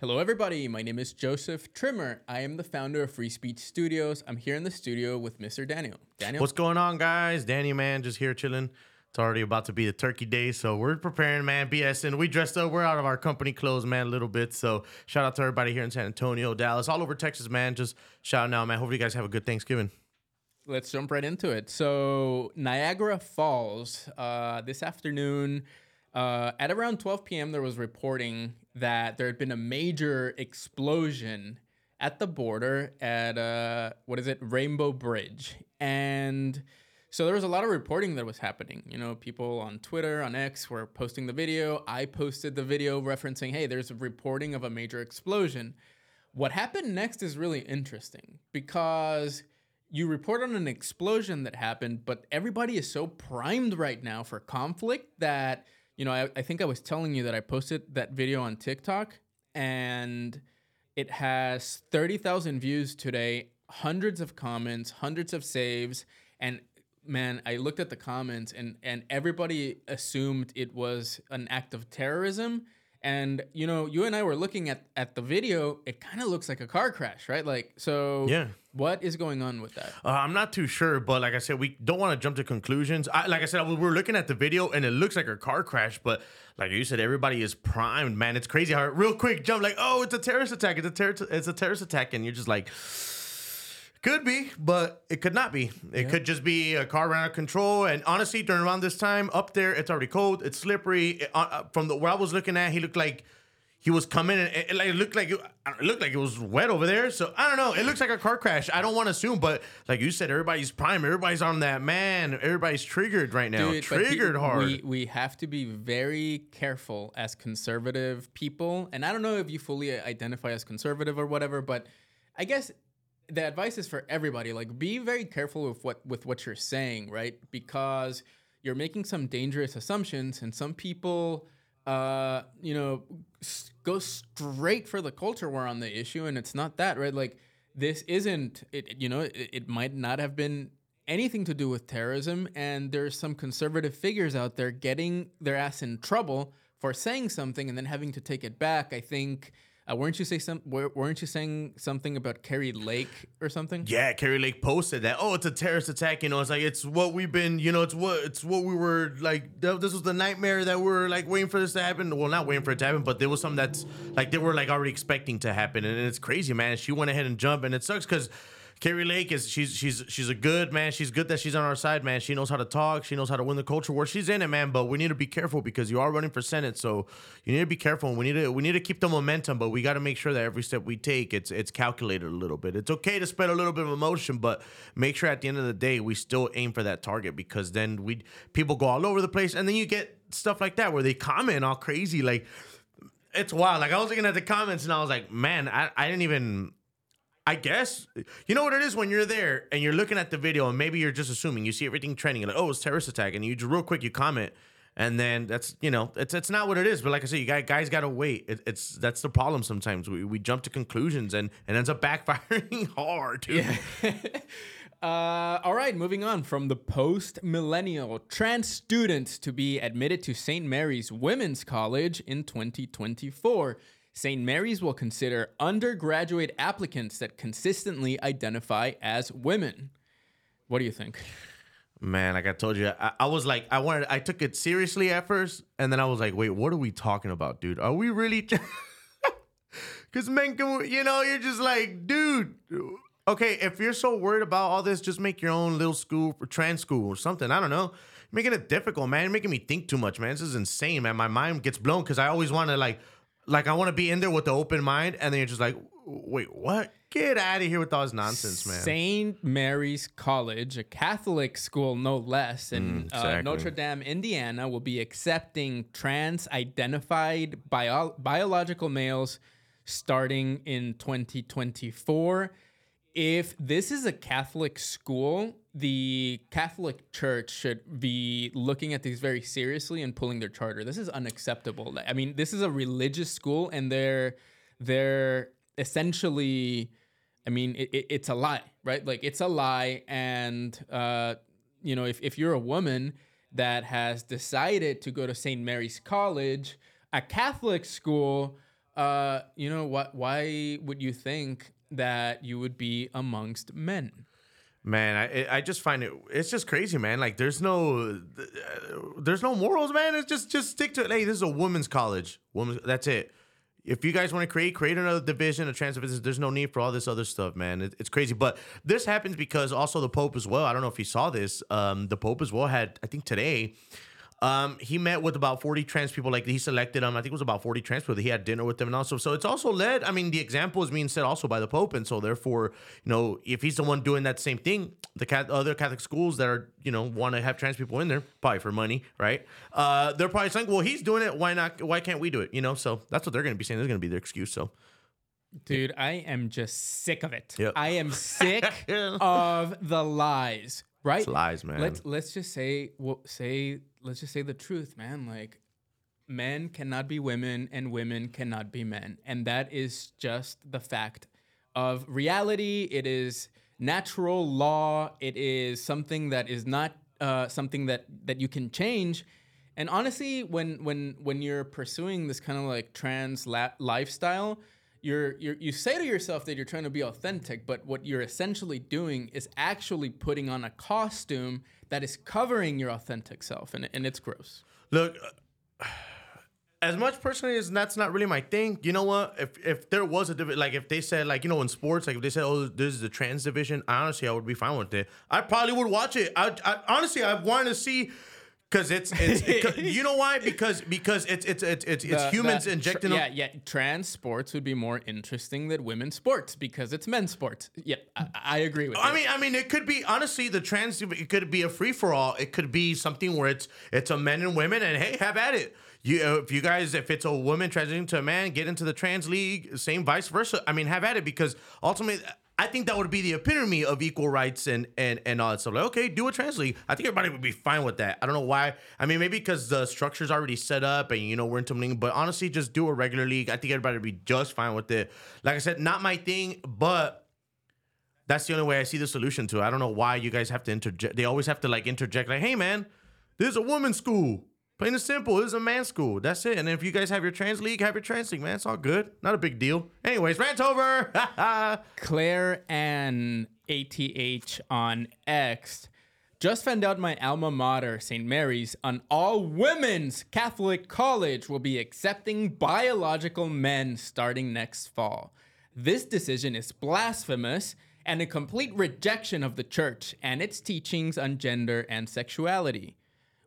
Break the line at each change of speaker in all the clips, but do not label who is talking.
Hello, everybody. My name is Joseph Trimmer. I am the founder of Free Speech Studios. I'm here in the studio with Mr. Daniel. Daniel,
What's going on, guys? Danny, man, just here chilling. It's already about to be the turkey day, so we're preparing, man. BS, and we dressed up. We're out of our company clothes, man, a little bit. So shout out to everybody here in San Antonio, Dallas, all over Texas, man. Just shout out, man. Hopefully, you guys have a good Thanksgiving.
let's jump right into it. So, Niagara Falls, uh, this afternoon, uh, at around 12 p.m., there was reporting that there had been a major explosion at the border at uh, what is it, Rainbow Bridge, and so there was a lot of reporting that was happening. You know, people on Twitter, on X were posting the video. I posted the video referencing, "Hey, there's a reporting of a major explosion." What happened next is really interesting because you report on an explosion that happened, but everybody is so primed right now for conflict that, you know, I, I think I was telling you that I posted that video on TikTok and it has 30,000 views today, hundreds of comments, hundreds of saves. And man, I looked at the comments and, and everybody assumed it was an act of terrorism. And you know, you and I were looking at at the video. It kind of looks like a car crash, right? Like, so
Yeah.
What is going on with that?
Uh, I'm not too sure, but like I said, we don't want to jump to conclusions. I, like I said, we were looking at the video and it looks like a car crash, but like you said, everybody is primed, man. It's crazy how real quick jump like, oh, it's a terrorist attack. It's a terror. It's a terrorist attack, and you're just like. Could be, but it could not be. It could just be a car ran out of control. And honestly, during around this time, up there, it's already cold. It's slippery. It- uh, uh, from the where I was looking at, he looked like he was coming, and it, it, like, it looked like it, it looked like it was wet over there. So I don't know. It looks like a car crash. I don't want to assume, but like you said, everybody's prime. Everybody's on that man. Everybody's triggered right now.
Dude,
triggered
he-
hard.
We we have to be very careful as conservative people, and I don't know if you fully identify as conservative or whatever, but I guess the advice is for everybody. Like, be very careful with what with what you're saying, right? Because you're making some dangerous assumptions, and some people, uh, you know, s- go straight for the culture war on the issue, and it's not that, right? Like, this isn't it. You know, it, it might not have been anything to do with terrorism, and there's some conservative figures out there getting their ass in trouble for saying something and then having to take it back. I think. Uh, weren't you say some? Weren't you saying something about Kari Lake or something?
Yeah, Kari Lake posted that. Oh, it's a terrorist attack. You know, it's like it's what we've been. You know, it's what it's what we were like. th- This was the nightmare that we're like waiting for this to happen. Well, not waiting for it to happen, but there was something that's like they were like already expecting to happen, and it's crazy, man. She went ahead and jumped, and it sucks because. Kari Lake is she's she's she's a good man. She's good that she's on our side, man. She knows how to talk. She knows how to win the culture war. She's in it, man. But we need to be careful because you are running for senate, so you need to be careful. And we need to we need to keep the momentum, but we got to make sure that every step we take, it's it's calculated a little bit. It's okay to spread a little bit of emotion, but make sure at the end of the day we still aim for that target because then we people go all over the place, and then you get stuff like that where they comment all crazy, like it's wild. Like I was looking at the comments and I was like, man, I, I didn't even. I guess you know what it is when you're there and you're looking at the video and maybe you're just assuming you see everything trending and like oh it's terrorist attack and you just real quick you comment and then that's you know it's it's not what it is but like I said you guys guys gotta wait it, it's that's the problem sometimes we, we jump to conclusions and it ends up backfiring hard too.
Uh, all right, moving on from the post millennial trans students to be admitted to St. Mary's Women's College in 2024. St. Mary's will consider undergraduate applicants that consistently identify as women. What do you think?
Man, like I told you, I, I was like, I wanted, I took it seriously at first, and then I was like, wait, what are we talking about, dude? Are we really? Because men can, you know, you're just like, dude. Okay, if you're so worried about all this, just make your own little school for trans school or something. I don't know. Making it difficult, man. You're making me think too much, man. This is insane, man. My mind gets blown because I always want to like, like I want to be in there with the open mind, and then you're just like, wait, what? Get out of here with all this nonsense, man.
St. Mary's College, a Catholic school no less, in
Mm,
uh. Notre Dame, Indiana, will be accepting trans identified bio- biological males starting in 2024. If this is a Catholic school, the Catholic Church should be looking at these very seriously and pulling their charter. This is unacceptable. I mean, this is a religious school, and they're they're essentially I mean, it, it, it's a lie, right? Like it's a lie, and uh, you know, if if you're a woman that has decided to go to St. Mary's College, a Catholic school, uh, you know what? Why would you think that you would be amongst men?
Man, I I just find it it's just crazy, man. Like there's no there's no morals, man. It's just just stick to it. Hey, this is a women's college. Women's that's it. If you guys want to create create another division a trans divisions, there's no need for all this other stuff, man. It, it's crazy. But this happens because also the Pope as well. I don't know if you saw this. Um, the Pope as well had I think today um, he met with about 40 trans people. Like he selected them. I think it was about 40 trans people. He had dinner with them and also. So it's also led. I mean, the example is being set also by the Pope, and so therefore, you know, if he's the one doing that same thing, the cat, other Catholic schools that are you know want to have trans people in there, probably for money, right? Uh, they're probably saying, well, he's doing it. Why not? Why can't we do it? You know. So that's what they're going to be saying. There's going to be their excuse. So.
Dude, I am just sick of it.
Yep.
I am sick of the lies. Right?
It's lies, man.
Let's let's just say well, say let's just say the truth, man. Like men cannot be women and women cannot be men. And that is just the fact of reality. It is natural law. It is something that is not uh, something that that you can change. And honestly, when when when you're pursuing this kind of like trans la- lifestyle, you're, you're you say to yourself that you're trying to be authentic, but what you're essentially doing is actually putting on a costume that is covering your authentic self, and, and it's gross.
Look, uh, as much personally as that's not really my thing. You know what? If if there was a division, like if they said like you know in sports, like if they said oh this is the trans division, honestly I would be fine with it. I probably would watch it. I, I honestly I want to see. Cause it's it's it, you know why because because it's it's it's it's, it's
The-
humans
the-
injecting
tr-. Yeah, yeah. Trans sports would be more interesting than women's sports because it's men's sports. Yeah, I, I agree with
I
you.
mean, I mean, it could be honestly the trans. It could be a free for all. It could be something where it's it's a men and women, and hey, have at it. You, if you guys, if it's a woman transitioning to a man, get into the trans league. Same vice versa. I mean, have at it because ultimately, I think that would be the epitome of equal rights and and and all that stuff. Like, okay, do a trans league. I think everybody would be fine with that. I don't know why. I mean, maybe because the structure's already set up and you know we're into league. But honestly, just do a regular league. I think everybody would be just fine with it. Like I said, not my thing, but that's the only way I see the solution to it. I don't know why you guys have to interject. They always have to like interject, like, "Hey, man, there's a woman's school. Plain and simple. Is a man's school. That's it." And if you guys have your trans league, have your trans league, man. It's all good. Not a big deal. Anyways, rant over.
Claire Ann ATH on X just found out my alma mater, St. Mary's, an all women's Catholic college will be accepting biological men starting next fall. This decision is blasphemous and a complete rejection of the church and its teachings on gender and sexuality.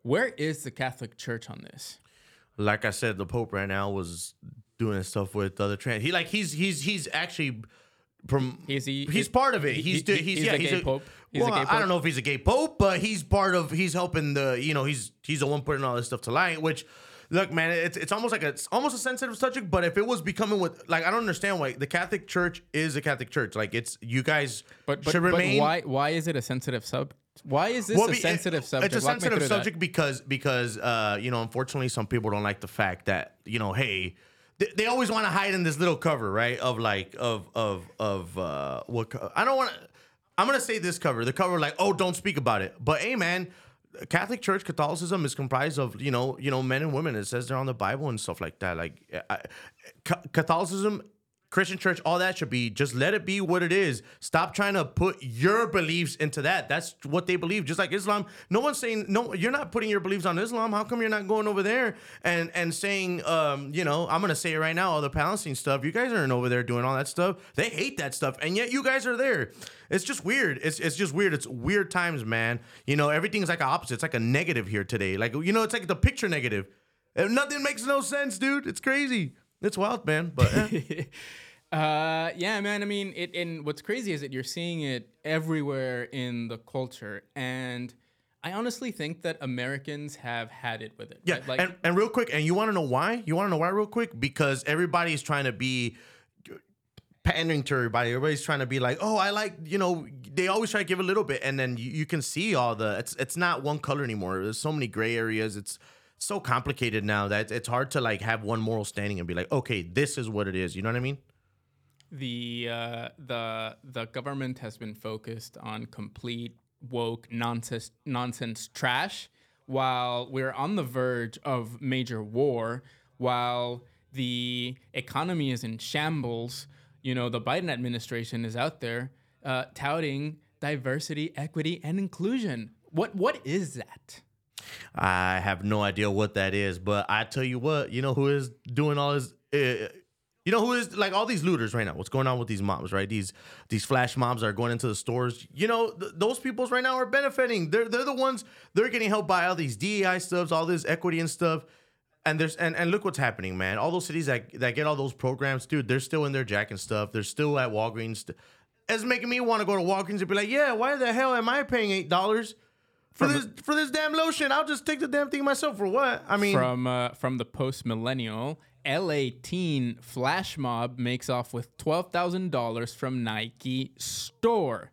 Where is the Catholic Church on this?
like I said, the Pope right now was doing stuff with other trans. He like he's he's he's actually from
Is he-
he's part of it.
he-
He's do- he's,
he's
yeah
a
he's
gay pope? He's a
well,
gay
I don't know if he's a gay pope, but he's part of he's helping the you know he's he's the one putting all this stuff to light. Which look, man, it's it's almost like a, it's almost a sensitive subject. But if it was becoming with like I don't understand why the Catholic Church is a Catholic Church. Like it's you guys
But, but,
should
but
remain.
why why is it a sensitive sub? Why is this
Well,
a
be- it-
sensitive subject?
It's a
Walk
sensitive
that.
subject because because uh, you know, unfortunately, some people don't like the fact that you know, hey, they, they always want to hide in this little cover, right? Of like of of of uh, what co- I don't want to. I'm gonna say this cover, the cover, like, oh, don't speak about it. But hey, man. Catholic Church Catholicism is comprised of you know you know men and women. It says they're on the Bible and stuff like that. Like I, Catholicism Christian church, all that should be just let it be what it is. Stop trying to put your beliefs into that. That's what they believe. Just like Islam, no one's saying no. You're not putting your beliefs on Islam. How come you're not going over there and and saying, um, you know, I'm gonna say it right now, all the Palestine stuff. You guys aren't over there doing all that stuff. They hate that stuff, and yet you guys are there. It's just weird. It's it's just weird. It's weird times, man. You know, everything's like a opposite. It's like a negative here today. Like you know, it's like the picture negative. Nothing makes no sense, dude. It's crazy. It's wild, man. But. eh.
Uh, yeah, man. I mean, it. And what's crazy is that you're seeing it everywhere in the culture, and I honestly think that Americans have had it with it.
Yeah,
right? Like,
and, and real quick, and you want to know why? You want to know why, real quick? Because everybody's trying to be pandering to everybody. Everybody's trying to be like, oh, I like, you know, they always try to give a little bit, and then you, you can see all the. It's it's not one color anymore. There's so many gray areas. It's so complicated now that it's hard to like have one moral standing and be like, okay, this is what it is. You know what I mean?
the uh, the the government has been focused on complete woke nonsense nonsense trash while we're on the verge of major war while the economy is in shambles. You know, the Biden administration is out there uh, touting diversity, equity, and inclusion. What what is that?
I have no idea what that is, but I tell you what, you know who is doing all this. Uh, you know who is like all these looters right now? What's going on with these mobs, right? These these flash mobs are going into the stores. You know th- those peoples right now are benefiting. They're they're the ones they're getting helped by all these DEI stuffs, all this equity and stuff. And there's and, and look what's happening, man. All those cities that that get all those programs, dude, they're still in their jack and stuff. They're still at Walgreens. It's making me want to go to Walgreens and be like, yeah, why the hell am I paying eight dollars? For this for this damn lotion, I'll just take the damn thing myself. For what? I mean,
From uh, from the post millennial, LA teen flash mob makes off with twelve thousand dollars from Nike store.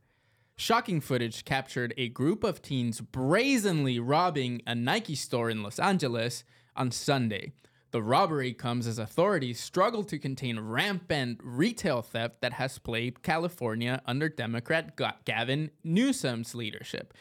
Shocking footage captured a group of teens brazenly robbing a Nike store in Los Angeles on Sunday. The robbery comes as authorities struggle to contain rampant retail theft that has plagued California under Democrat Gavin Newsom's leadership.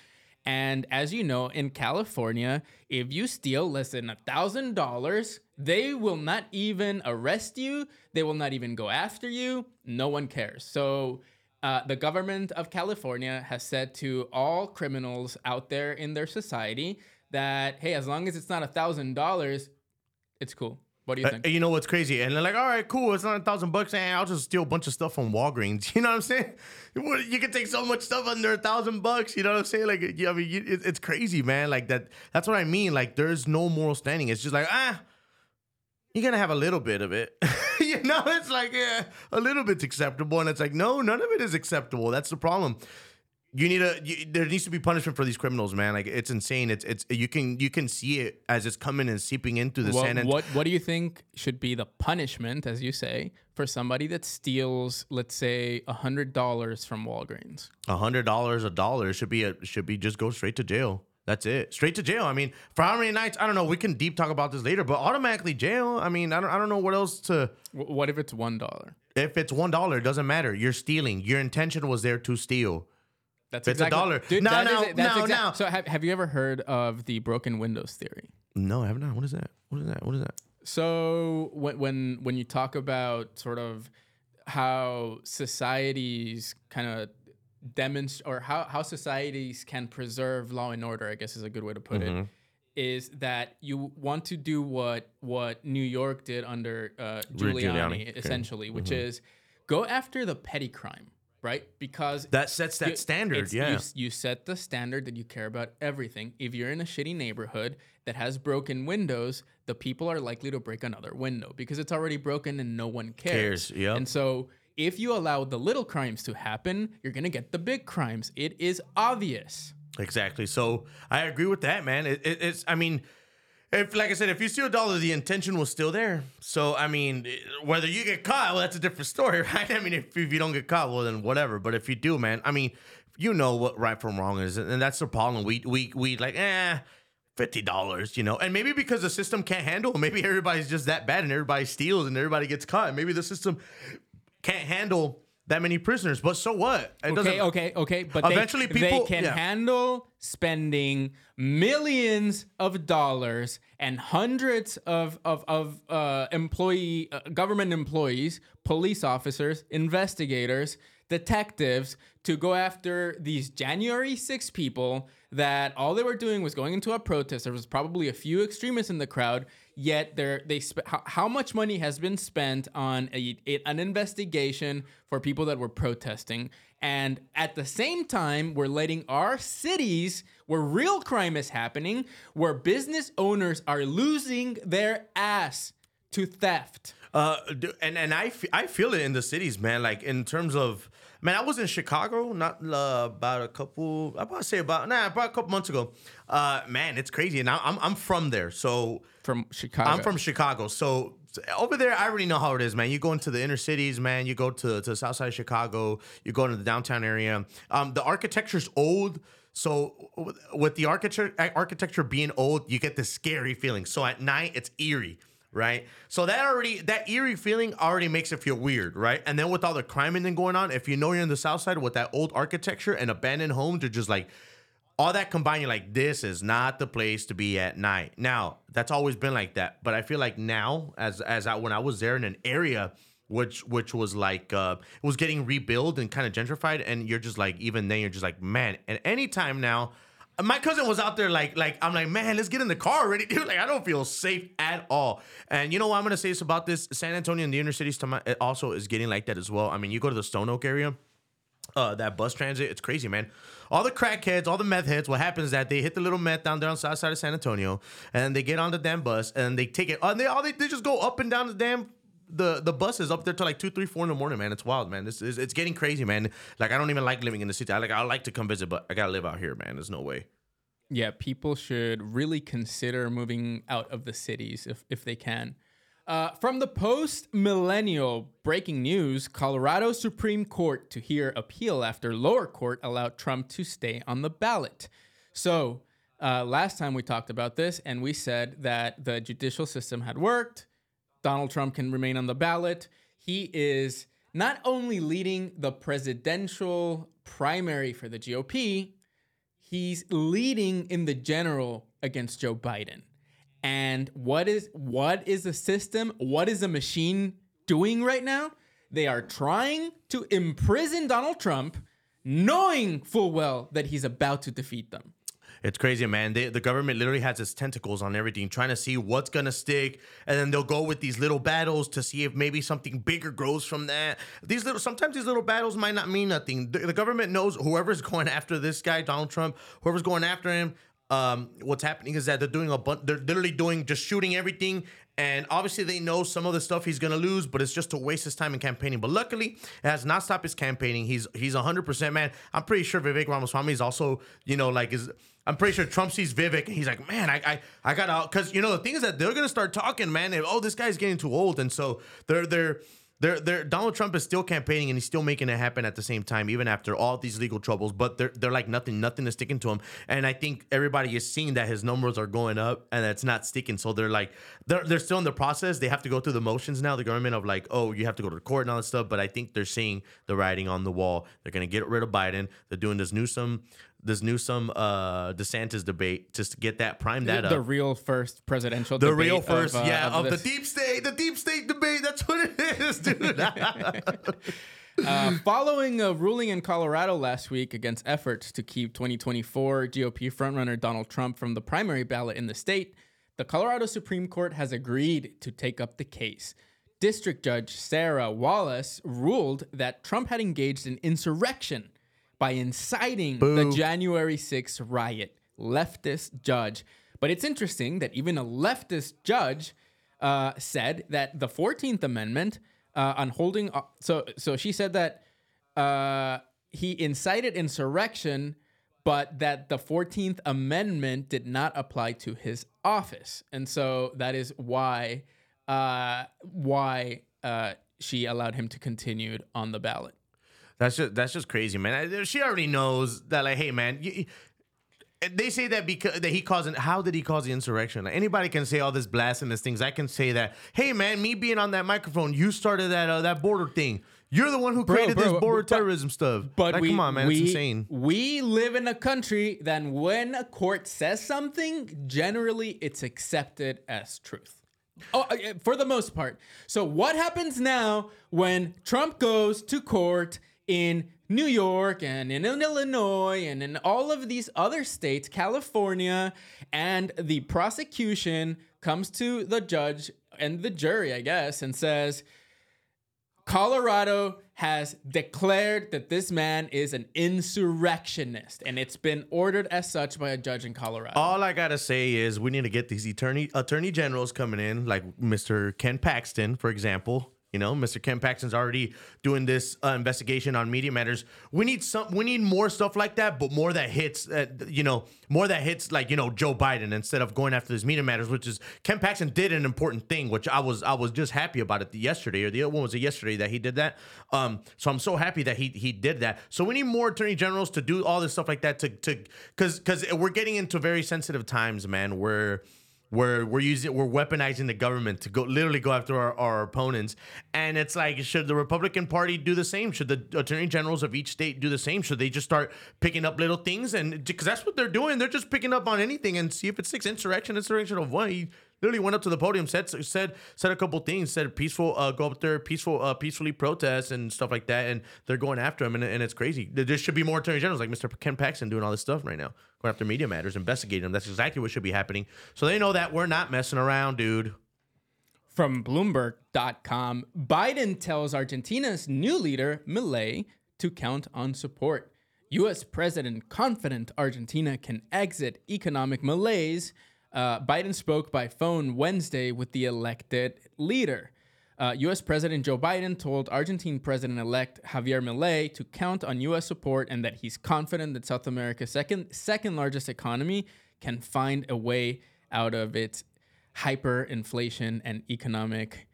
And as you know, in California, if you steal less than a thousand dollars, they will not even arrest you. They will not even go after you. No one cares. So uh, the government of California has said to all criminals out there in their society that hey, as long as it's not a thousand dollars, it's cool. What do you
Uh, you know what's crazy? And they're like, all right, cool. It's not a thousand bucks. And I'll just steal a bunch of stuff from Walgreens. You know what I'm saying? You can take so much stuff under a thousand bucks. You know what I'm saying? Like, I mean, you- it, it's crazy, man. Like that. That's what I mean. Like, there's no moral standing. It's just like, ah, you're gonna have a little bit of it. you know, it's like, yeah, a little bit's acceptable, and it's like, no, none of it is acceptable. That's the problem. You need a. You, there needs to be punishment for these criminals, man. Like it's insane. It's it's you can you can see it as it's coming and seeping into the
What,
San Ant-
what what do you think should be the punishment, as you say, for somebody that steals, let's say, a hundred dollars from Walgreens?
A hundred dollars a dollar should be a should be just go straight to jail. That's it, straight to jail. I mean, for how many nights? I don't know. We can deep talk about this later, but automatically jail. I mean, I don't I don't know what else to.
What if it's one dollar?
If it's one dollar, it doesn't matter. You're stealing. Your intention was there to steal.
That's
It's a dollar. No,
is
no,
it. That's
no,
exact-
no.
So have, have you ever heard of the broken windows theory?
No, I have not. What is that? What is that? What is that?
So when when when you talk about sort of how societies kind of demonstrate or how, how societies can preserve law and order, I guess is a good way to put
Mm-hmm.
it, is that you want to do what what New York did under uh, Giuliani,
Giuliani, okay.
essentially, which
Mm-hmm.
is go after the petty crime, right? Because
That sets that
you-
standard. Yeah.
You, you set the standard that you care about everything. If you're in a shitty neighborhood that has broken windows, the people are likely to break another window because it's already broken and no one cares.
Cares, yep.
And so if you allow the little crimes to happen, you're going to get the big crimes. It is obvious.
Exactly. So I agree with that, man. It, it, it's, I mean, if like I said, if you steal a dollar, the intention was still there. So I mean, whether you get caught, well, that's a different story, right? I mean, if, if you don't get caught, well, then whatever. But if you do, man, I mean, you know what right from wrong is, and that's the problem. We we we like, eh. Fifty dollars, you know, and maybe because the system can't handle, maybe everybody's just that bad, and everybody steals, and everybody gets caught. Maybe the system can't handle that many prisoners. But so what? It
Okay, okay, okay. But they-
Eventually
they,
people-
can
yeah.
handle spending millions of dollars and hundreds of of, of uh, employee uh, government employees, police officers, investigators, detectives to go after these January 6 people that all they were doing was going into a protest. There was probably a few extremists in the crowd, yet they're, they sp- how, how much money has been spent on a, a- an investigation for people that were protesting. And at the same time, we're letting our cities where real crime is happening, where business owners are losing their ass to theft.
Uh, and and I, I feel it in the cities, man. Like in terms of, man, I was in Chicago not uh, about a couple, I to say about nah, about a couple months ago. Uh, man, it's crazy, and I, I'm I'm from there, so
From Chicago.
I'm from Chicago, so over there, I already know how it is, man. You go into the inner cities, man. You go to to the south side of Chicago. You go into the downtown area. Um, the architecture's old. So with- with the architecture architecture being old, you get this scary feeling. So at night, it's eerie, right? So that already that eerie feeling already makes it feel weird, right? And then with all the crime and then going on, if you know you're in the south side with that old architecture and abandoned homes, you're just like all that combined, you're like, this is not the place to be at night. Now, that's always been like that, but I feel like now, as as I, when I was there in an area which which was like uh it was getting rebuilt and kind of gentrified, and you're just like, even then, you're just like, man, at any time now. My cousin was out there like like I'm like man let's get in the car already dude like I don't feel safe at all and you know what I'm gonna say is about this San Antonio and the inner cities also is getting like that as well I mean you go to the Stone Oak area uh, that bus transit. It's crazy, man. All the crackheads, all the meth heads. What happens is that they hit the little meth down there on the south side of San Antonio, and they get on the damn bus and they take it. And they all they, they just go up and down the damn the the buses up there till like two, three, four in the morning, man. It's wild, man. It's, it's, it's getting crazy, man. Like I don't even like living in the city. I like I like to come visit, but I gotta live out here, man. There's no way.
Yeah, people should really consider moving out of the cities if if they can. Uh, from the post millennial breaking news Colorado Supreme Court to hear appeal after lower court allowed Trump to stay on the ballot. So, uh, last time we talked about this, and we said that the judicial system had worked. Donald Trump can remain on the ballot. He is not only leading the presidential primary for the GOP, he's leading in the general against Joe Biden. And what is what is a system? What is a machine doing right now? They are trying to imprison Donald Trump, knowing full well that he's about to defeat them.
It's crazy, man. They, the government literally has its tentacles on everything, trying to see what's gonna stick, and then they'll go with these little battles to see if maybe something bigger grows from that. These little, sometimes these little battles might not mean nothing. The, the government knows whoever's going after this guy, Donald Trump, whoever's going after him, um, what's happening is that they're doing a bunch. They're literally doing just shooting everything, and obviously they know some of the stuff he's gonna lose, but it's just to waste his time in campaigning. But luckily, it has not stopped his campaigning. He's he's hundred percent man. I'm pretty sure Vivek Ramaswamy is also you know like is. I'm pretty sure Trump sees Vivek and he's like, man, I I, I got out because you know the thing is that they're gonna start talking, man. And, oh, this guy's getting too old, and so they're they're they're, they're, Donald Trump is still campaigning and he's still making it happen at the same time, even after all these legal troubles. But they're, they're like nothing, nothing is sticking to him. And I think everybody is seeing that his numbers are going up and it's not sticking. So they're like, they're, they're still in the process. They have to go through the motions now, the government of like, oh, you have to go to court and all that stuff. But I think they're seeing the writing on the wall. They're going to get rid of Biden. They're doing this Newsom this Newsom uh DeSantis debate just to get that prime that
the,
up.
The real first presidential debate.
the real first,
of,
uh, yeah, of,
of
the deep state, the deep state debate. That's what it is, dude.
uh, following a ruling in Colorado last week against efforts to keep 2024 GOP frontrunner Donald Trump from the primary ballot in the state, the Colorado Supreme Court has agreed to take up the case. District Judge Sarah Wallace ruled that Trump had engaged in insurrection by inciting Boo. the January 6th riot. Leftist judge. But it's interesting that even a leftist judge uh, said that the 14th Amendment uh, on holding. Uh, so, so she said that uh, he incited insurrection, but that the 14th Amendment did not apply to his office. And so that is why uh, why uh, she allowed him to continue on the ballot.
That's just that's just crazy, man. She already knows that, like, hey, man. You, they say that because that he caused. How did he cause the insurrection? Like, anybody can say all this blasphemous things. I can say that. Hey, man, me being on that microphone, you started that uh, that border thing. You're the one who created bro, bro, this border but, terrorism stuff.
But
like,
we,
come on, man,
we,
it's insane.
We live in a country that when a court says something, generally it's accepted as truth. Oh, uh, for the most part. So what happens now when Trump goes to court in New York and in Illinois and in all of these other states, California, and the prosecution comes to the judge and the jury, I guess, and says, Colorado has declared that this man is an insurrectionist, and it's been ordered as such by a judge in Colorado.
All I gotta say is we need to get these attorney attorney generals coming in, like Mr. Ken Paxton, for example, you know, Mr. Ken Paxton's already doing this uh, investigation on Media Matters. We need some. We need more stuff like that, but more that hits. Uh, you know, more that hits like you know Joe Biden instead of going after this Media Matters, which is Ken Paxton did an important thing, which I was I was just happy about it yesterday or the other one was it yesterday that he did that. Um, so I'm so happy that he he did that. So we need more attorney generals to do all this stuff like that to to because because we're getting into very sensitive times, man. Where where we're using we're weaponizing the government to go literally go after our, our opponents. And it's like should the republican party do the same? Should the attorney generals of each state do the same? Should they just start picking up little things and because that's what they're doing. They're just picking up on anything and see if it sticks. Insurrection insurrection of he literally went up to the podium said said said a couple things said peaceful uh, go up there peaceful uh, peacefully protest and stuff like that and they're going after him and, and it's crazy there should be more attorney generals like mr ken paxton doing all this stuff right now going after media matters investigating them that's exactly what should be happening so they know that we're not messing around dude
From Bloomberg.com, Biden tells Argentina's new leader, Milei, to count on support. U.S. President confident Argentina can exit economic malaise. Uh, Biden spoke by phone Wednesday with the elected leader. Uh, U.S. President Joe Biden told Argentine President elect Javier Milei to count on U.S. support and that he's confident that South America's second, second largest economy can find a way out of its hyperinflation and economic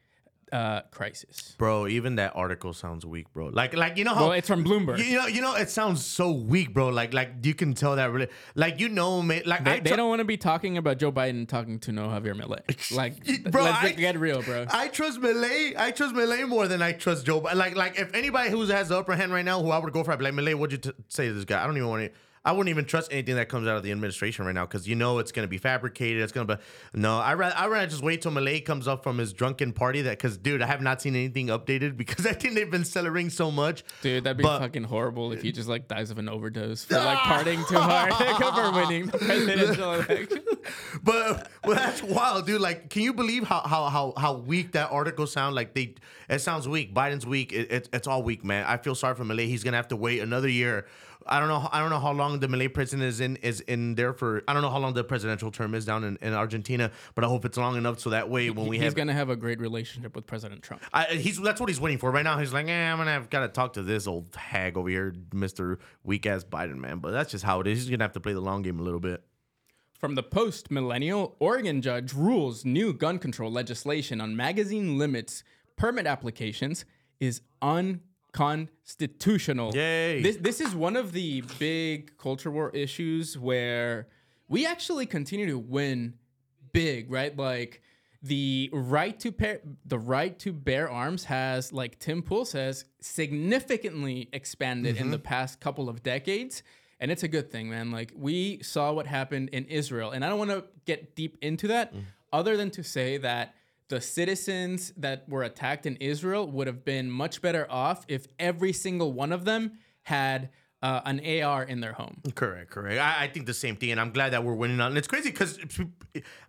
uh, crisis.
bro even that article sounds weak bro like like you know how
Well, it's from Bloomberg.
you know you know it sounds so weak bro like like you can tell that really like you know man like
They, they don't want to be talking about Joe Biden talking to no Javier Milei. Like,
Bro,
let's
I-
get real, bro.
I trust Milei. I trust Milei more than I trust Joe. Biden. Like, like if anybody who has the upper hand right now, who I would go for, I'd be like, Milei, what'd you t- say to this guy? I don't even want to. I wouldn't even trust anything that comes out of the administration right now because you know it's going to be fabricated. It's going to be no. I rather I rather just wait till Milei comes up from his drunken party. That because dude, I have not seen anything updated because I think they've been celebrating so much.
Dude, that'd be
But-
fucking horrible if he just like dies of an overdose for like partying too hard for winning the presidential election.
but well, that's wild, dude. Like, can you believe how how how how weak that article sound? Like they, it sounds weak. Biden's weak. It, it, it's all weak, man. I feel sorry for Milei. He's gonna have to wait another year. I don't know. I don't know how long the Milei president is in is in there for. I don't know how long the presidential term is down in, in Argentina, but I hope it's long enough so that way when we
He's
have.
gonna have a great relationship with President Trump.
I, he's that's what he's waiting for right now. He's like, eh, I'm gonna have got to talk to this old hag over here, Mister Weak Ass Biden, man. But that's just how it is. He's gonna have to play the long game a little bit.
From the post millennial, Oregon judge rules new gun control legislation on magazine limits permit applications is unconstitutional.
Yay.
This this is one of the big culture war issues where we actually continue to win big, right? Like the right to pair, the right to bear arms has, like Tim Pool says, significantly expanded in mm-hmm. the past couple of decades. And it's a good thing, man. Like we saw what happened in Israel. And I don't want to get deep into that, mm. other than to say that the citizens that were attacked in Israel would have been much better off if every single one of them had uh, an AR in their home.
Correct, correct. I, I think the same thing, and I'm glad that we're winning on. And it's crazy because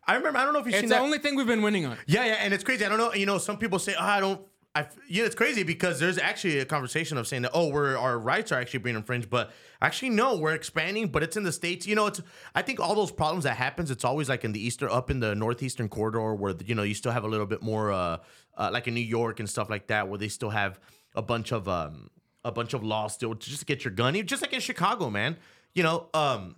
I remember. I don't know if you've seen
It's the
that.
only thing we've been winning on.
yeah, yeah, and it's crazy. I don't know. You know, some people say, "Oh, I don't." I yeah, it's crazy because there's actually a conversation of saying that oh, we're our rights are actually being infringed, but actually no, we're expanding, but it's in the states. You know, it's I think all those problems that happens, it's always like in the eastern, up in the northeastern corridor where you know you still have a little bit more, uh, uh like in New York and stuff like that, where they still have a bunch of um a bunch of laws still to just get your gun, just like in Chicago, man. You know, um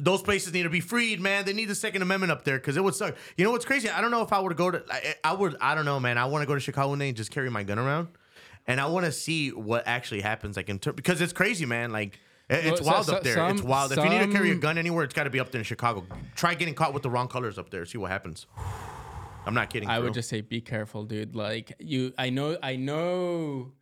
those places need to be freed, man. They need the Second Amendment up there because it would suck. You know what's crazy? I don't know if I would go to. I, I would. I don't know, man. I want to go to Chicago one day and just carry my gun around, and I want to see what actually happens. Like in ter- because it's crazy, man. Like it- it's
Well,
wild
so-
up there. it's
some-
wild. If you need to carry a gun anywhere, it's got to be up there in Chicago. Try getting caught with the wrong colors up there. See what happens. I'm not kidding.
I would just say be careful, dude. Like you I know I know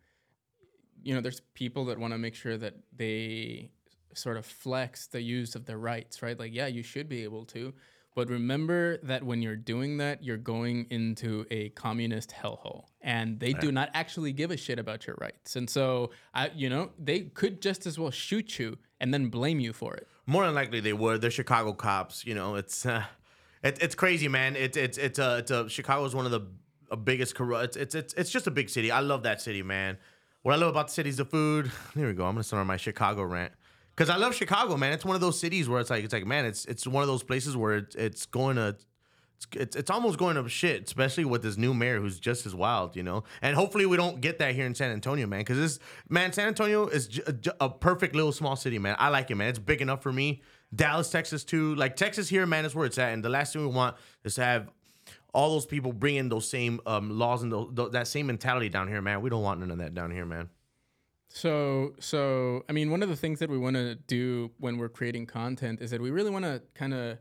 you know there's people that want to make sure that they sort of flex the use of their rights, right? Like yeah, you should be able to, but remember that when you're doing that, you're going into a communist hellhole and they do not actually give a shit about your rights. And so I you know, they could just as well shoot you and then blame you for it.
More than likely they would. They're Chicago cops. You know, it's uh, it, it's crazy, man. It's it's it's uh, it's a uh, Chicago's one of the biggest corrupt. It's, it's it's it's just a big city. I love that city, man. What I love about the city is the food. There we go. I'm gonna start on my Chicago rant because I love Chicago, man. It's one of those cities where it's like it's like man, it's it's one of those places where it's it's going to. It's, it's, it's almost going to shit, especially with this new mayor who's just as wild, you know. And hopefully we don't get that here in San Antonio, man. Because this man, San Antonio is a perfect little small city, man. I like it, man. It's big enough for me. Dallas, Texas, too. Like Texas here, man, is where it's at. And the last thing we want is to have all those people bringing those same um, laws and th- that same mentality down here, man. We don't want none of that down here, man.
So, so I mean, one of the things that we want to do when we're creating content is that we really want to kind of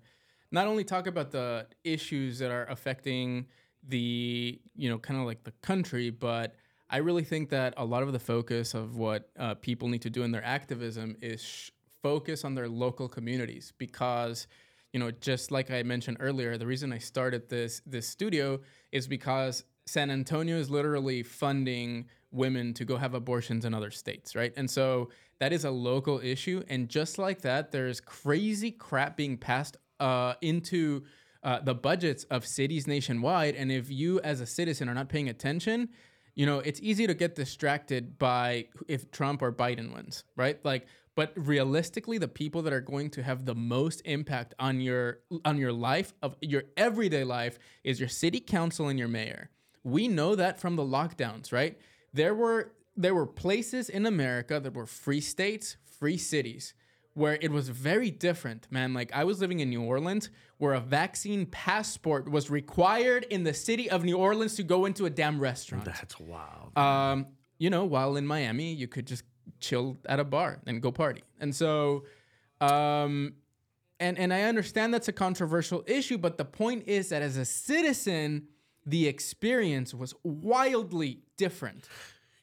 not only talk about the issues that are affecting the you know kind of like the country, but I really think that a lot of the focus of what uh, people need to do in their activism is sh- focus on their local communities because you know just like I mentioned earlier, the reason I started this this studio is because San Antonio is literally funding women to go have abortions in other states, right? And so that is a local issue. And just like that, there's crazy crap being passed uh, into uh, the budgets of cities nationwide. And if you, as a citizen, are not paying attention, you know, it's easy to get distracted by if Trump or Biden wins, right? Like, but realistically, the people that are going to have the most impact on your on your life of your everyday life is your city council and your mayor. We know that from the lockdowns, right? There were there were places in America that were free states, free cities, where it was very different, man. Like I was living in New Orleans, where a vaccine passport was required in the city of New Orleans to go into a damn restaurant.
That's wild.
Um, you know, while in Miami, you could just chill at a bar and go party. And so, um, and and I understand that's a controversial issue, but the point is that as a citizen, the experience was wildly different.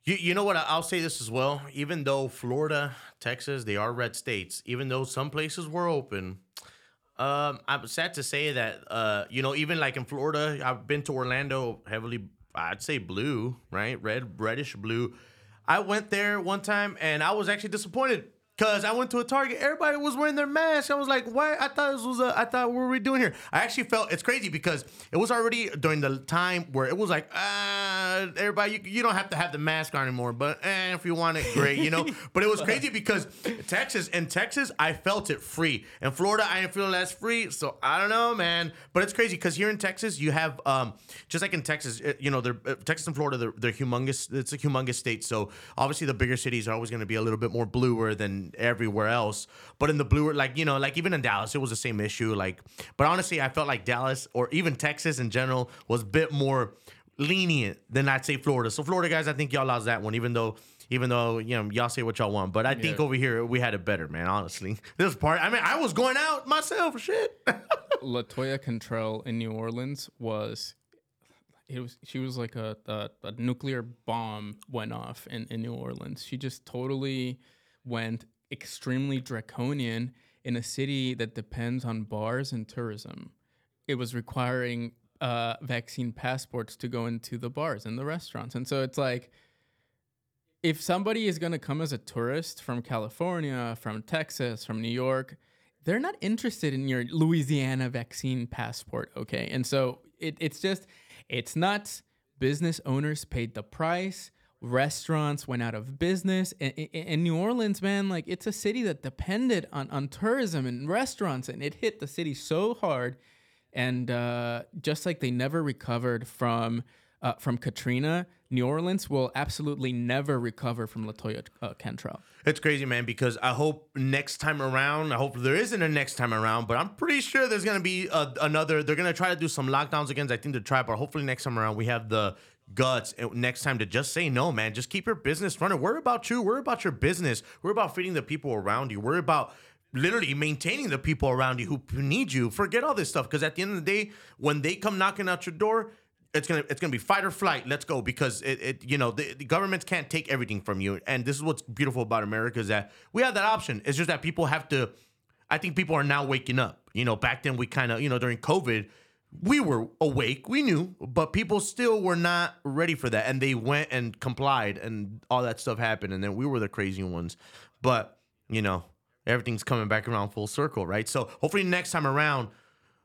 You, you know what? I'll say this as well. Even though Florida, Texas, they are red states, even though some places were open, um, I'm sad to say that, uh, you know, even like in Florida, I've been to Orlando heavily, I'd say blue, right? Red, reddish blue. I went there one time and I was actually disappointed Cause I went to a Target, everybody was wearing their mask. I was like, "Why?" I thought this was a. I thought, what were we doing here? I actually felt it's crazy because it was already during the time where it was like, uh, everybody, you, you don't have to have the mask on anymore, but eh, if you want it, great, you know. but it was crazy because Texas, in Texas, I felt it free. In Florida, I didn't feel as free. So I don't know, man. But it's crazy because here in Texas, you have, um, just like in Texas, you know, they're, uh, Texas and Florida, they're, they're humongous. It's a humongous state. So obviously, the bigger cities are always going to be a little bit more bluer than everywhere else. But in the blue, like you know, like even in Dallas, it was the same issue. Like, but honestly, I felt like Dallas or even Texas in general was a bit more lenient than I'd say Florida. So Florida guys, I think y'all lost that one, even though. Even though you know y'all say what y'all want, but I think over here we had it better, man. Honestly, this part. I mean, I was going out myself. Shit.
Latoya Cantrell in New Orleans was it was she was like a, a, a nuclear bomb went off in, in New Orleans. She just totally went extremely draconian in a city that depends on bars and tourism. It was requiring uh, vaccine passports to go into the bars and the restaurants. And so it's like if somebody is going to come as a tourist from California, from Texas, from New York, they're not interested in your Louisiana vaccine passport, okay? And so it, it's just, it's nuts. Business owners paid the price. Restaurants went out of business. And in New Orleans, man, like it's a city that depended on, on tourism and restaurants, and it hit the city so hard. And uh, just like they never recovered from uh, from Katrina, New Orleans will absolutely never recover from Latoya uh, Cantrell.
It's crazy, man, because I hope next time around, I hope there isn't a next time around, but I'm pretty sure there's going to be a, another. They're going to try to do some lockdowns again. I think they're trying, but hopefully next time around, we have the guts next time to just say no, man. Just keep your business running. Worry about you. Worry about your business. Worry about feeding the people around you. Worry about literally maintaining the people around you who need you. Forget all this stuff because at the end of the day, when they come knocking at your door, it's gonna it's gonna be fight or flight. Let's go because it, it you know the, the governments can't take everything from you, and this is what's beautiful about America is that we have that option. It's just that people have to. I think people are now waking up. You know, back then we kind of you know during COVID we were awake, we knew, but people still were not ready for that, and they went and complied, and all that stuff happened, and then we were the crazy ones. But you know, everything's coming back around full circle, right? So hopefully next time around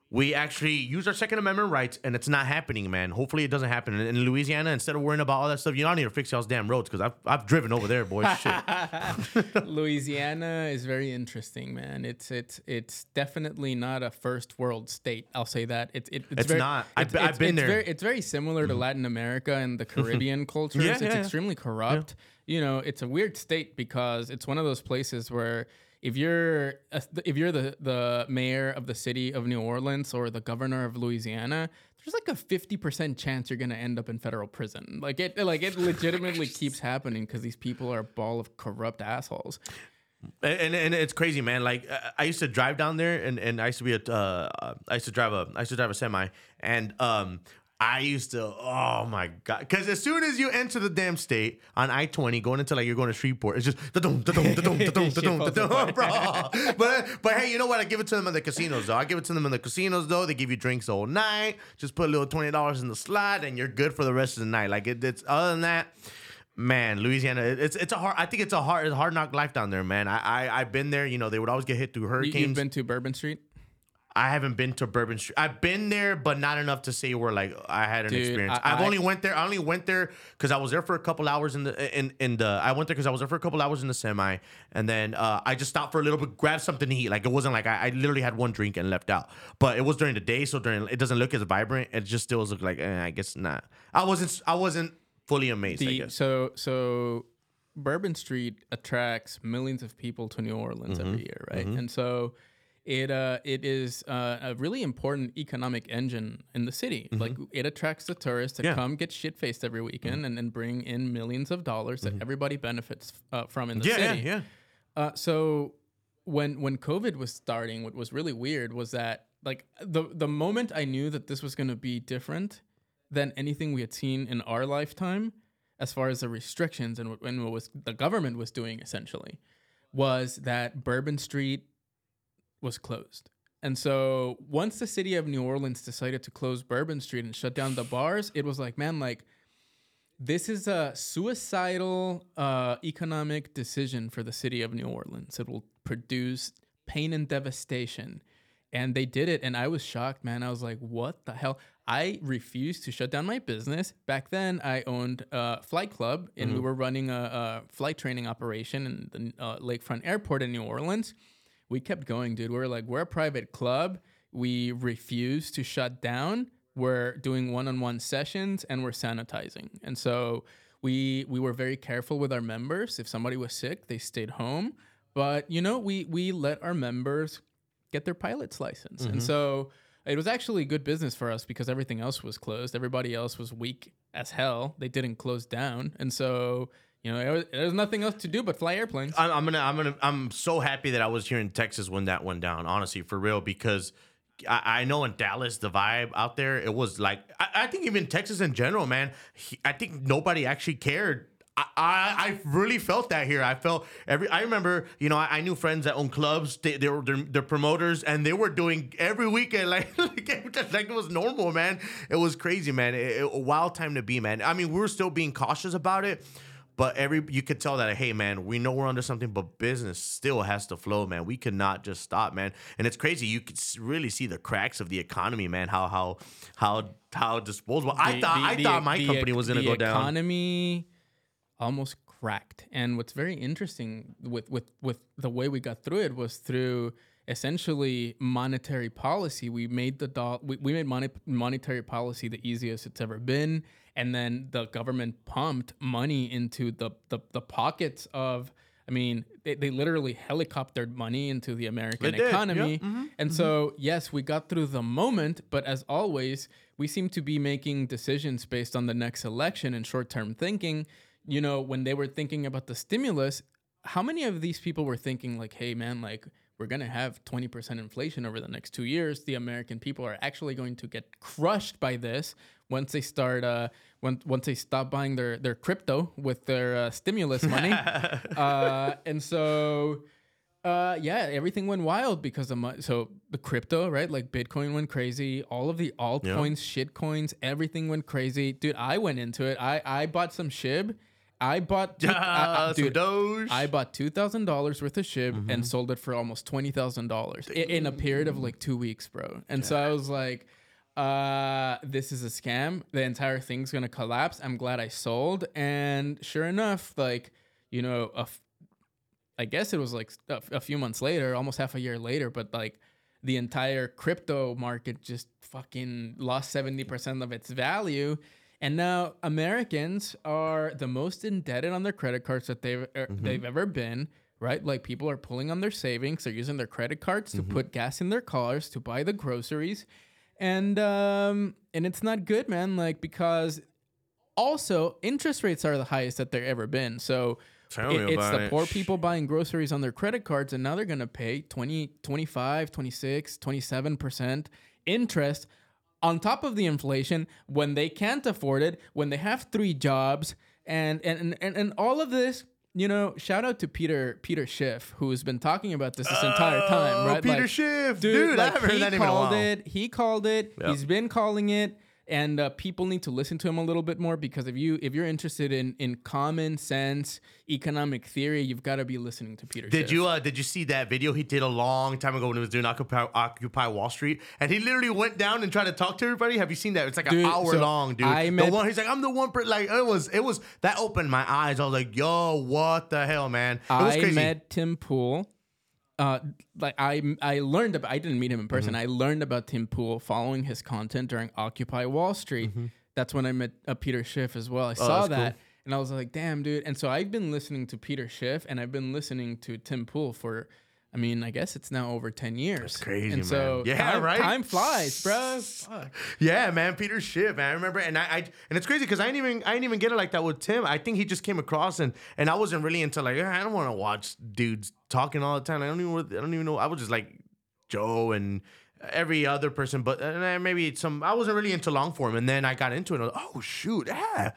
we actually use our Second Amendment rights, and it's not happening, man. Hopefully, it doesn't happen in Louisiana. Instead of worrying about all that stuff, you don't need to fix y'all's damn roads because I've I've driven over there, boys. Shit.
Louisiana is very interesting, man. It's it's it's definitely not a first world state. I'll say that. It's it, it's,
It's
very,
not. I've
it's-
been- I've been
it's
there. Mm-hmm.
Very, it's very similar to Latin America and the Caribbean cultures.
Yeah,
it's
yeah, yeah.
extremely corrupt. You know, it's a weird state because it's one of those places where if you're if you're the the mayor of the city of New Orleans or the governor of Louisiana, there's like a 50% chance you're going to end up in federal prison. Like it like it legitimately keeps happening cuz these people are a ball of corrupt assholes.
And, and it's crazy, man. Like I- used to drive down there, and, and I used to be a uh, I used to drive a I used to drive a semi, and um I used to oh my god, because as soon as you enter the damn state on I twenty going into like you're going to Shreveport, it's just da-dum, da-dum, da-dum, da-dum,
Shit
da-dum,
falls
da-dum, bro. But but hey, you know what? I give it to them in the casinos though. I give it to them in the casinos though. They give you drinks all night. Just put a little twenty dollars in the slot, and you're good for the rest of the night. Like it, it's other than that. Man, Louisiana, it- it's it's a hard. I think it's a hard, it's a hard knock life down there, man. I, I I've been there. You know, they would always get hit through hurricanes.
you've been to Bourbon Street?
I haven't been to Bourbon Street. I've been there, but not enough to say where like I had an
Dude,
experience.
I-
have only went there. I only went there because I was there for a couple hours in the in in the. I went there because I was there for a couple hours in the semi, and then uh, I just stopped for a little bit, grabbed something to eat. Like it wasn't like I, I literally had one drink and left out. But it was during the day, so during it doesn't look as vibrant. It just still look like eh, I guess not. I wasn't. I wasn't fully amazed. I
The,
guess.
so so Bourbon Street attracts millions of people to New Orleans
Mm-hmm.
every year, right? And so it uh it is uh, a really important economic engine in the city. Like it attracts the tourists that
Mm-hmm. Yeah. Mm-hmm.
come get shit faced every weekend and, then bring in millions of dollars that everybody benefits uh, from in the
Yeah, yeah,
city.
yeah.
Uh, so when when COVID was starting, what was really weird was that like the the moment I knew that this was going to be different than anything we had seen in our lifetime, as far as the restrictions and what, and what was the government was doing essentially, was that Bourbon Street was closed. And so once the city of New Orleans decided to close Bourbon Street and shut down the bars, it was like, man, like this is a suicidal uh, economic decision for the city of New Orleans. It will produce pain and devastation. And they did it. And I was shocked, man. I was like, what the hell? I refused to shut down my business. Back then, I owned a flight club and we were running a, a flight training operation in the uh, Lakefront Airport in New Orleans. We kept going, dude. We were like, we're a private club. We refuse to shut down. We're doing one-on-one sessions and we're sanitizing. And so we we were very careful with our members. If somebody was sick they stayed home. But you know we we let our members get their pilot's license. And mm-hmm. so it was actually good business for us because everything else was closed. Everybody else was weak as hell. They didn't close down. And so you know there was, there was nothing else to do but fly airplanes
I'm, I'm gonna, I'm gonna, I'm so happy that I was here in Texas when that went down. Honestly, for real, because I, I know in Dallas the vibe out there, it was like, I, I think even Texas in general, man. he- I think nobody actually cared. I, I, really felt that here. I felt every. I remember, you know, I, I knew friends that own clubs. They, they were they're, they're promoters, and they were doing every weekend like like it was normal, man. It was crazy, man. It, it- a wild time to be, man. I mean, we were still being cautious about it, but every you could tell that, hey, man, we know we're under something, but business still has to flow, man. We cannot just stop, man. And it's crazy. You could really see the cracks of the economy, man. How how how how disposable. I thought
the-
I
the
thought my
the
company was gonna
the
go down.
The economy almost cracked, and what's very interesting with with with the way we got through it was through essentially monetary policy. We made the doll we, we made money, monetary policy the easiest it's ever been, and then the government pumped money into the the, the pockets of. I mean, they, they literally helicoptered money into the American
They
economy.
yep, mhm,
And so, yes, we got through the moment, but as always, we seem to be making decisions based on the next election and short term thinking. You know, when they were thinking about the stimulus, how many of these people were thinking, like, hey, man, like, we're going to have 20% inflation over the next two years. The American people are actually going to get crushed by this once they start, uh, when, once they stop buying their, their crypto with their uh, stimulus money. uh, and so, uh, yeah, everything went wild because of my, so the crypto, right? Like Bitcoin went crazy. All of the altcoins, shit coins, everything went crazy. Dude, I went into it. I, I bought some SHIB. I bought, two,
some
dude,
Doge.
I bought two thousand dollars worth of SHIB
Mm-hmm.
and sold it for almost twenty thousand dollars in a period of like two weeks, bro. And so I was like, uh, "This is a scam. The entire thing's gonna collapse." I'm glad I sold, and sure enough, like you know, a f- I guess it was like a, a few months later, almost half a year later, but like the entire crypto market just fucking lost 70% of its value. And now Americans are the most indebted on their credit cards that they've er, they've ever been, right? Like people are pulling on their savings, they're using their credit cards to put gas in their cars, to buy the groceries. And um and it's not good, man, like because also interest rates are the highest that they've ever been. So it- it's the
it.
poor people buying groceries on their credit cards and now they're going to pay 20, 25, 26, 27% interest on top of the inflation when they can't afford it, when they have three jobs and and and, and all of this you know, shout out to Peter Peter Schiff, who's been talking about this this entire time,
Oh,
right?
Peter
Like,
Schiff,
dude,
dude, I haven't heard
he
that name in a
called
while.
it. He called it.
Yep.
He's been calling it, and uh, people need to listen to him a little bit more because if you if you're interested in in common sense economic theory, you've got to be listening to Peter.
Did
Schiff.
you uh did you see that video he did a long time ago when he was doing Occupy, Occupy Wall Street? And he literally went down and tried to talk to everybody. Have you seen that? It's like
Dude,
an hour
so
long, dude.
I
the
met-
one he's like, I'm the one per like it was it was that opened my eyes. I was like, yo, what the hell, man? It was
I
crazy.
met Tim Pool. Uh, like I I learned about I didn't meet him in person.
Mm-hmm.
I learned about Tim Pool following his content during Occupy Wall Street. That's when I met uh, Peter Schiff as well. I saw
Mm-hmm. Oh, that's
that
cool.
and I was like, damn, dude. And so I've been listening to Peter Schiff and I've been listening to Tim Pool for. I mean, I guess it's now over ten years.
crazy,
and so
man. Yeah,
time,
right?
Time flies, bro. Fuck.
Yeah, man, Peter Schiff, man. I remember, and I, I and it's crazy because I didn't even I didn't even get it like that with Tim. I think he just came across and and I wasn't really into like I don't want to watch dudes talking all the time. I don't even I don't even know. I was just like Joe and every other person, but maybe some. I wasn't really into long form, and then I got into it. And I was like, oh shoot, yeah.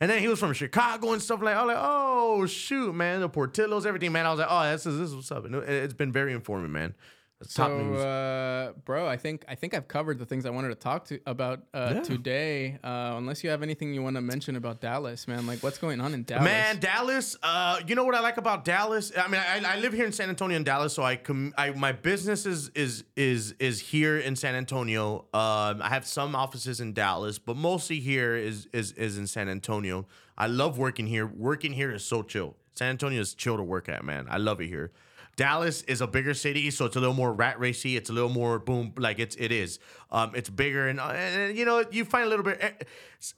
And then he was from Chicago and stuff like. I was like, oh shoot, man, the Portillos, everything, man. I was like, oh, this is this is what's up. And it, it's been very informative, man. It's top
So,
news.
uh, bro, I think I think I've covered the things I wanted to talk to about uh,
Yeah.
today. Uh, unless you have anything you want to mention about Dallas, man, like what's going on in Dallas?
Man, Dallas. Uh, you know what I like about Dallas? I mean, I, I live here in San Antonio and Dallas, so I, com- I my business is is is is here in San Antonio. Um, I have some offices in Dallas, but mostly here is is is in San Antonio. I love working here. Working here is so chill. San Antonio is chill to work at, man. I love it here. Dallas is a bigger city, so it's a little more rat racy. It's a little more boom, like it's it is. Um, it's bigger, and, uh, and you know you find a little bit. eh,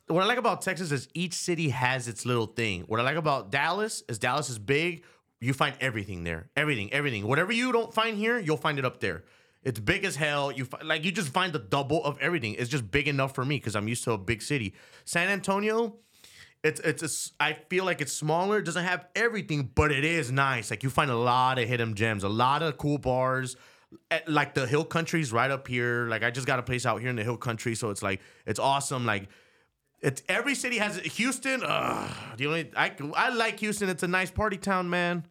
What I like about Texas is each city has its little thing. What I like about Dallas is Dallas is big. You find everything there, everything, everything. Whatever you don't find here, you'll find it up there. It's big as hell. You fi- like you just find the double of everything. It's just big enough for me because I'm used to a big city. San Antonio, it's it's a I feel like it's smaller. It doesn't have everything, but it is nice. Like you find a lot of hidden gems, a lot of cool bars. Eh, Like the Hill Country's right up here. Like I just got a place out here in the Hill Country, so it's like it's awesome. Like it's every city has Houston. Ugh, the only I I like Houston. It's a nice party town, man.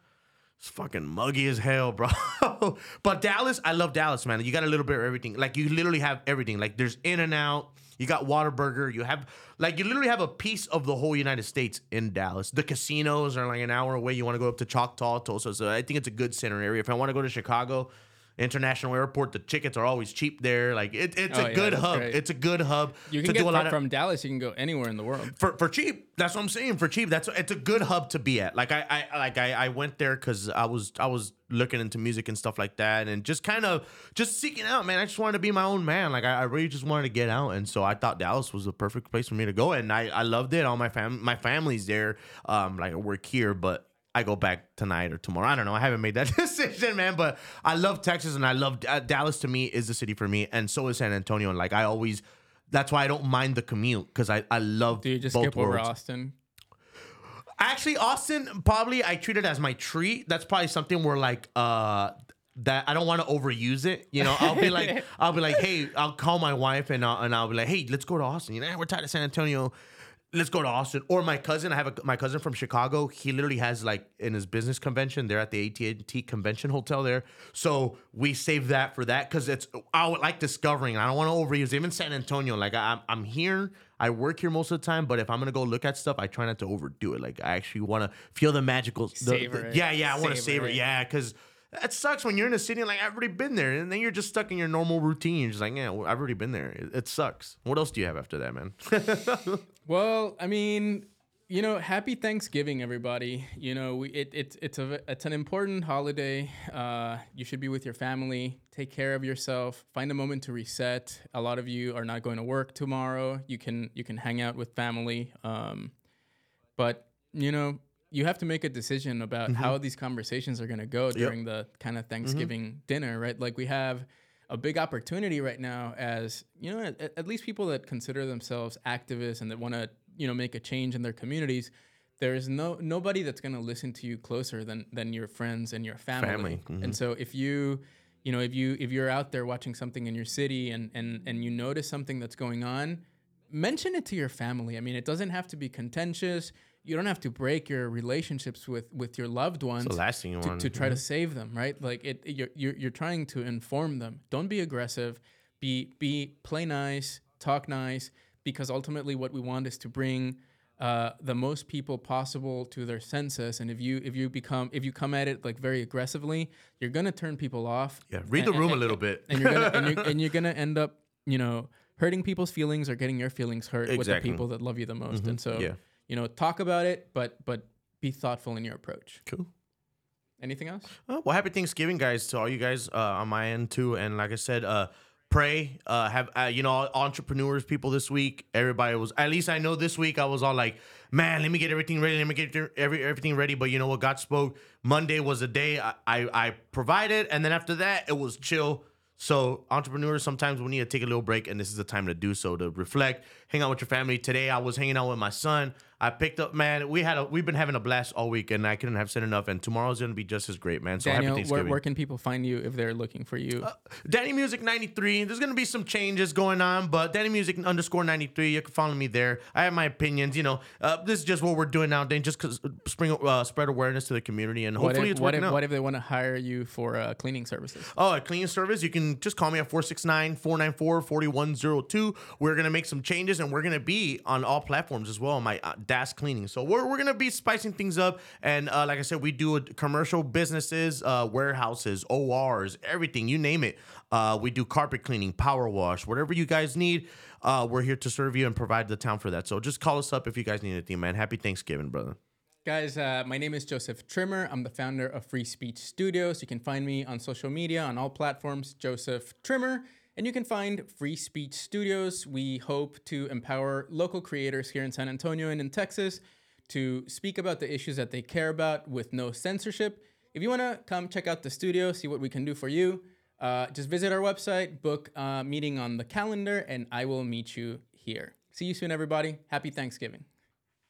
It's fucking muggy as hell, bro. but Dallas, I love Dallas, man. You got a little bit of everything. Like you literally have everything. Like there's In and Out. You got Whataburger. You have like you literally have a piece of the whole United States in Dallas. The casinos are like an hour away. You want to go up to Choctaw, Tulsa. So I think it's a good center area. If I want to go to Chicago International Airport, the tickets are always cheap there. Like it, it's
Oh,
a
yeah,
good hub.
great.
It's a good hub
you
to
can get
do a lot
from,
of
from Dallas. You can go anywhere in the world.
for for cheap. That's what I'm saying. For cheap, that's it's a good hub to be at. Like I, I like I, I went there because I was I was looking into music and stuff like that, and just kind of just seeking out, man. I just wanted to be my own man. Like I, I really just wanted to get out, and so I thought Dallas was the perfect place for me to go, and I, I loved it. All my fam my family's there. Um, like I work here, but. I go back tonight or tomorrow. I don't know. I haven't made that decision, man. But I love Texas and I love uh, Dallas. To me, is the city for me, and so is San Antonio. And like I always, that's why I don't mind the commute because I I love.
Do you just
both
skip over
worlds.
Austin?
Actually, Austin probably I treat it as my treat. That's probably something where like uh that I don't want to overuse it. You know, I'll be like I'll be like, hey, I'll call my wife and I'll, and I'll be like, hey, let's go to Austin. You know, we're tired of San Antonio. Let's go to Austin. Or my cousin, I have a, my cousin from Chicago. He literally has like in his business convention. They're at the AT&T convention hotel there. So we save that for that because it's I would like discovering. I don't want to overuse. Even San Antonio, like I'm I'm here. I work here most of the time, but if I'm gonna go look at stuff, I try not to overdo it. Like I actually want to feel the magical. the-
Savor
the-. Yeah, yeah. I want to
Savor
it.
it.
Yeah, because. That sucks when you're in a city and like I've already been there, and then you're just stuck in your normal routine. You're just like, yeah, well, I've already been there. It, it sucks. What else do you have after that, man?
Well, I mean, you know, happy Thanksgiving, everybody. You know, we it, it it's a it's an important holiday. Uh, you should be with your family. Take care of yourself. Find a moment to reset. A lot of you are not going to work tomorrow. You can you can hang out with family. Um, but you know, you have to make a decision about how these conversations are going to go during the kind of Thanksgiving dinner, right? Like we have a big opportunity right now as you know at, at least people that consider themselves activists and that want to you know make a change in their communities there's no nobody that's going to listen to you closer than than your friends and your family,
Family, mhm.
and so if you you know if you if you're out there watching something in your city and and and you notice something that's going on mention it to your family. I mean it doesn't have to be contentious you don't have to break your relationships with with your loved ones
the last thing you
to,
want
to try to save them right? Like it you're, you're you're trying to inform them. Don't be aggressive. Be be play nice talk nice because ultimately what we want is to bring uh, the most people possible to their senses. And if you if you become if you come at it like very aggressively you're gonna turn people off.
Yeah, read the
and-
room a
and-
little bit.
and you're gonna and you're, and you're gonna end up you know hurting people's feelings or getting your feelings hurt with the people that love you the most. And so
yeah.
You know talk about it but but be thoughtful in your approach
Cool.
anything else
Uh, well, happy Thanksgiving, guys, to all you guys uh, on my end too. And like I said, uh, pray. Uh, have uh, you know entrepreneurs, people this week. Everybody was at least I know this week I was all like, man, let me get everything ready. Let me get every everything ready. But you know what? God spoke. Monday was a day I, I I provided, and then after that it was chill. So entrepreneurs, sometimes we need to take a little break, and this is the time to do so to reflect, hang out with your family. Today I was hanging out with my son. I picked up, man. We had a we've been having a blast all week, and I couldn't have said enough. And tomorrow's gonna be just as great, man. So happy
daniel where,
Thanksgiving.
where can people find you if they're looking for you
Danny Music 93. There's gonna be some changes going on, but Danny Music underscore 93. You can follow me there. I have my opinions. You know, uh, this is just what we're doing now, Dan. Just cause spring uh, spread awareness to the community, and hopefully
if,
it's
what
working
if,
out.
what if they want to hire you for uh, cleaning services
Oh, a cleaning service. You can just call me at 469 494 4102. We're going to make some changes and we're going to be on all platforms as well. My DAS cleaning. So we're, we're to be spicing things up. And uh, like I said, we do commercial businesses, uh, warehouses, ORs, everything, you name it. Uh, we do carpet cleaning, power wash, whatever you guys need. Uh, we're here to serve you and provide the town for that. So just call us up if you guys need anything, man. Happy Thanksgiving, brother.
Guys, uh, my name is Joseph Trimmer. I'm the founder of Free Speech Studios. You can find me on social media on all platforms, Joseph Trimmer. And you can find Free Speech Studios. We hope to empower local creators here in San Antonio and in Texas to speak about the issues that they care about with no censorship. If you want to come check out the studio, see what we can do for you, uh, just visit our website, book a meeting on the calendar, and I will meet you here. See you soon, everybody. Happy Thanksgiving.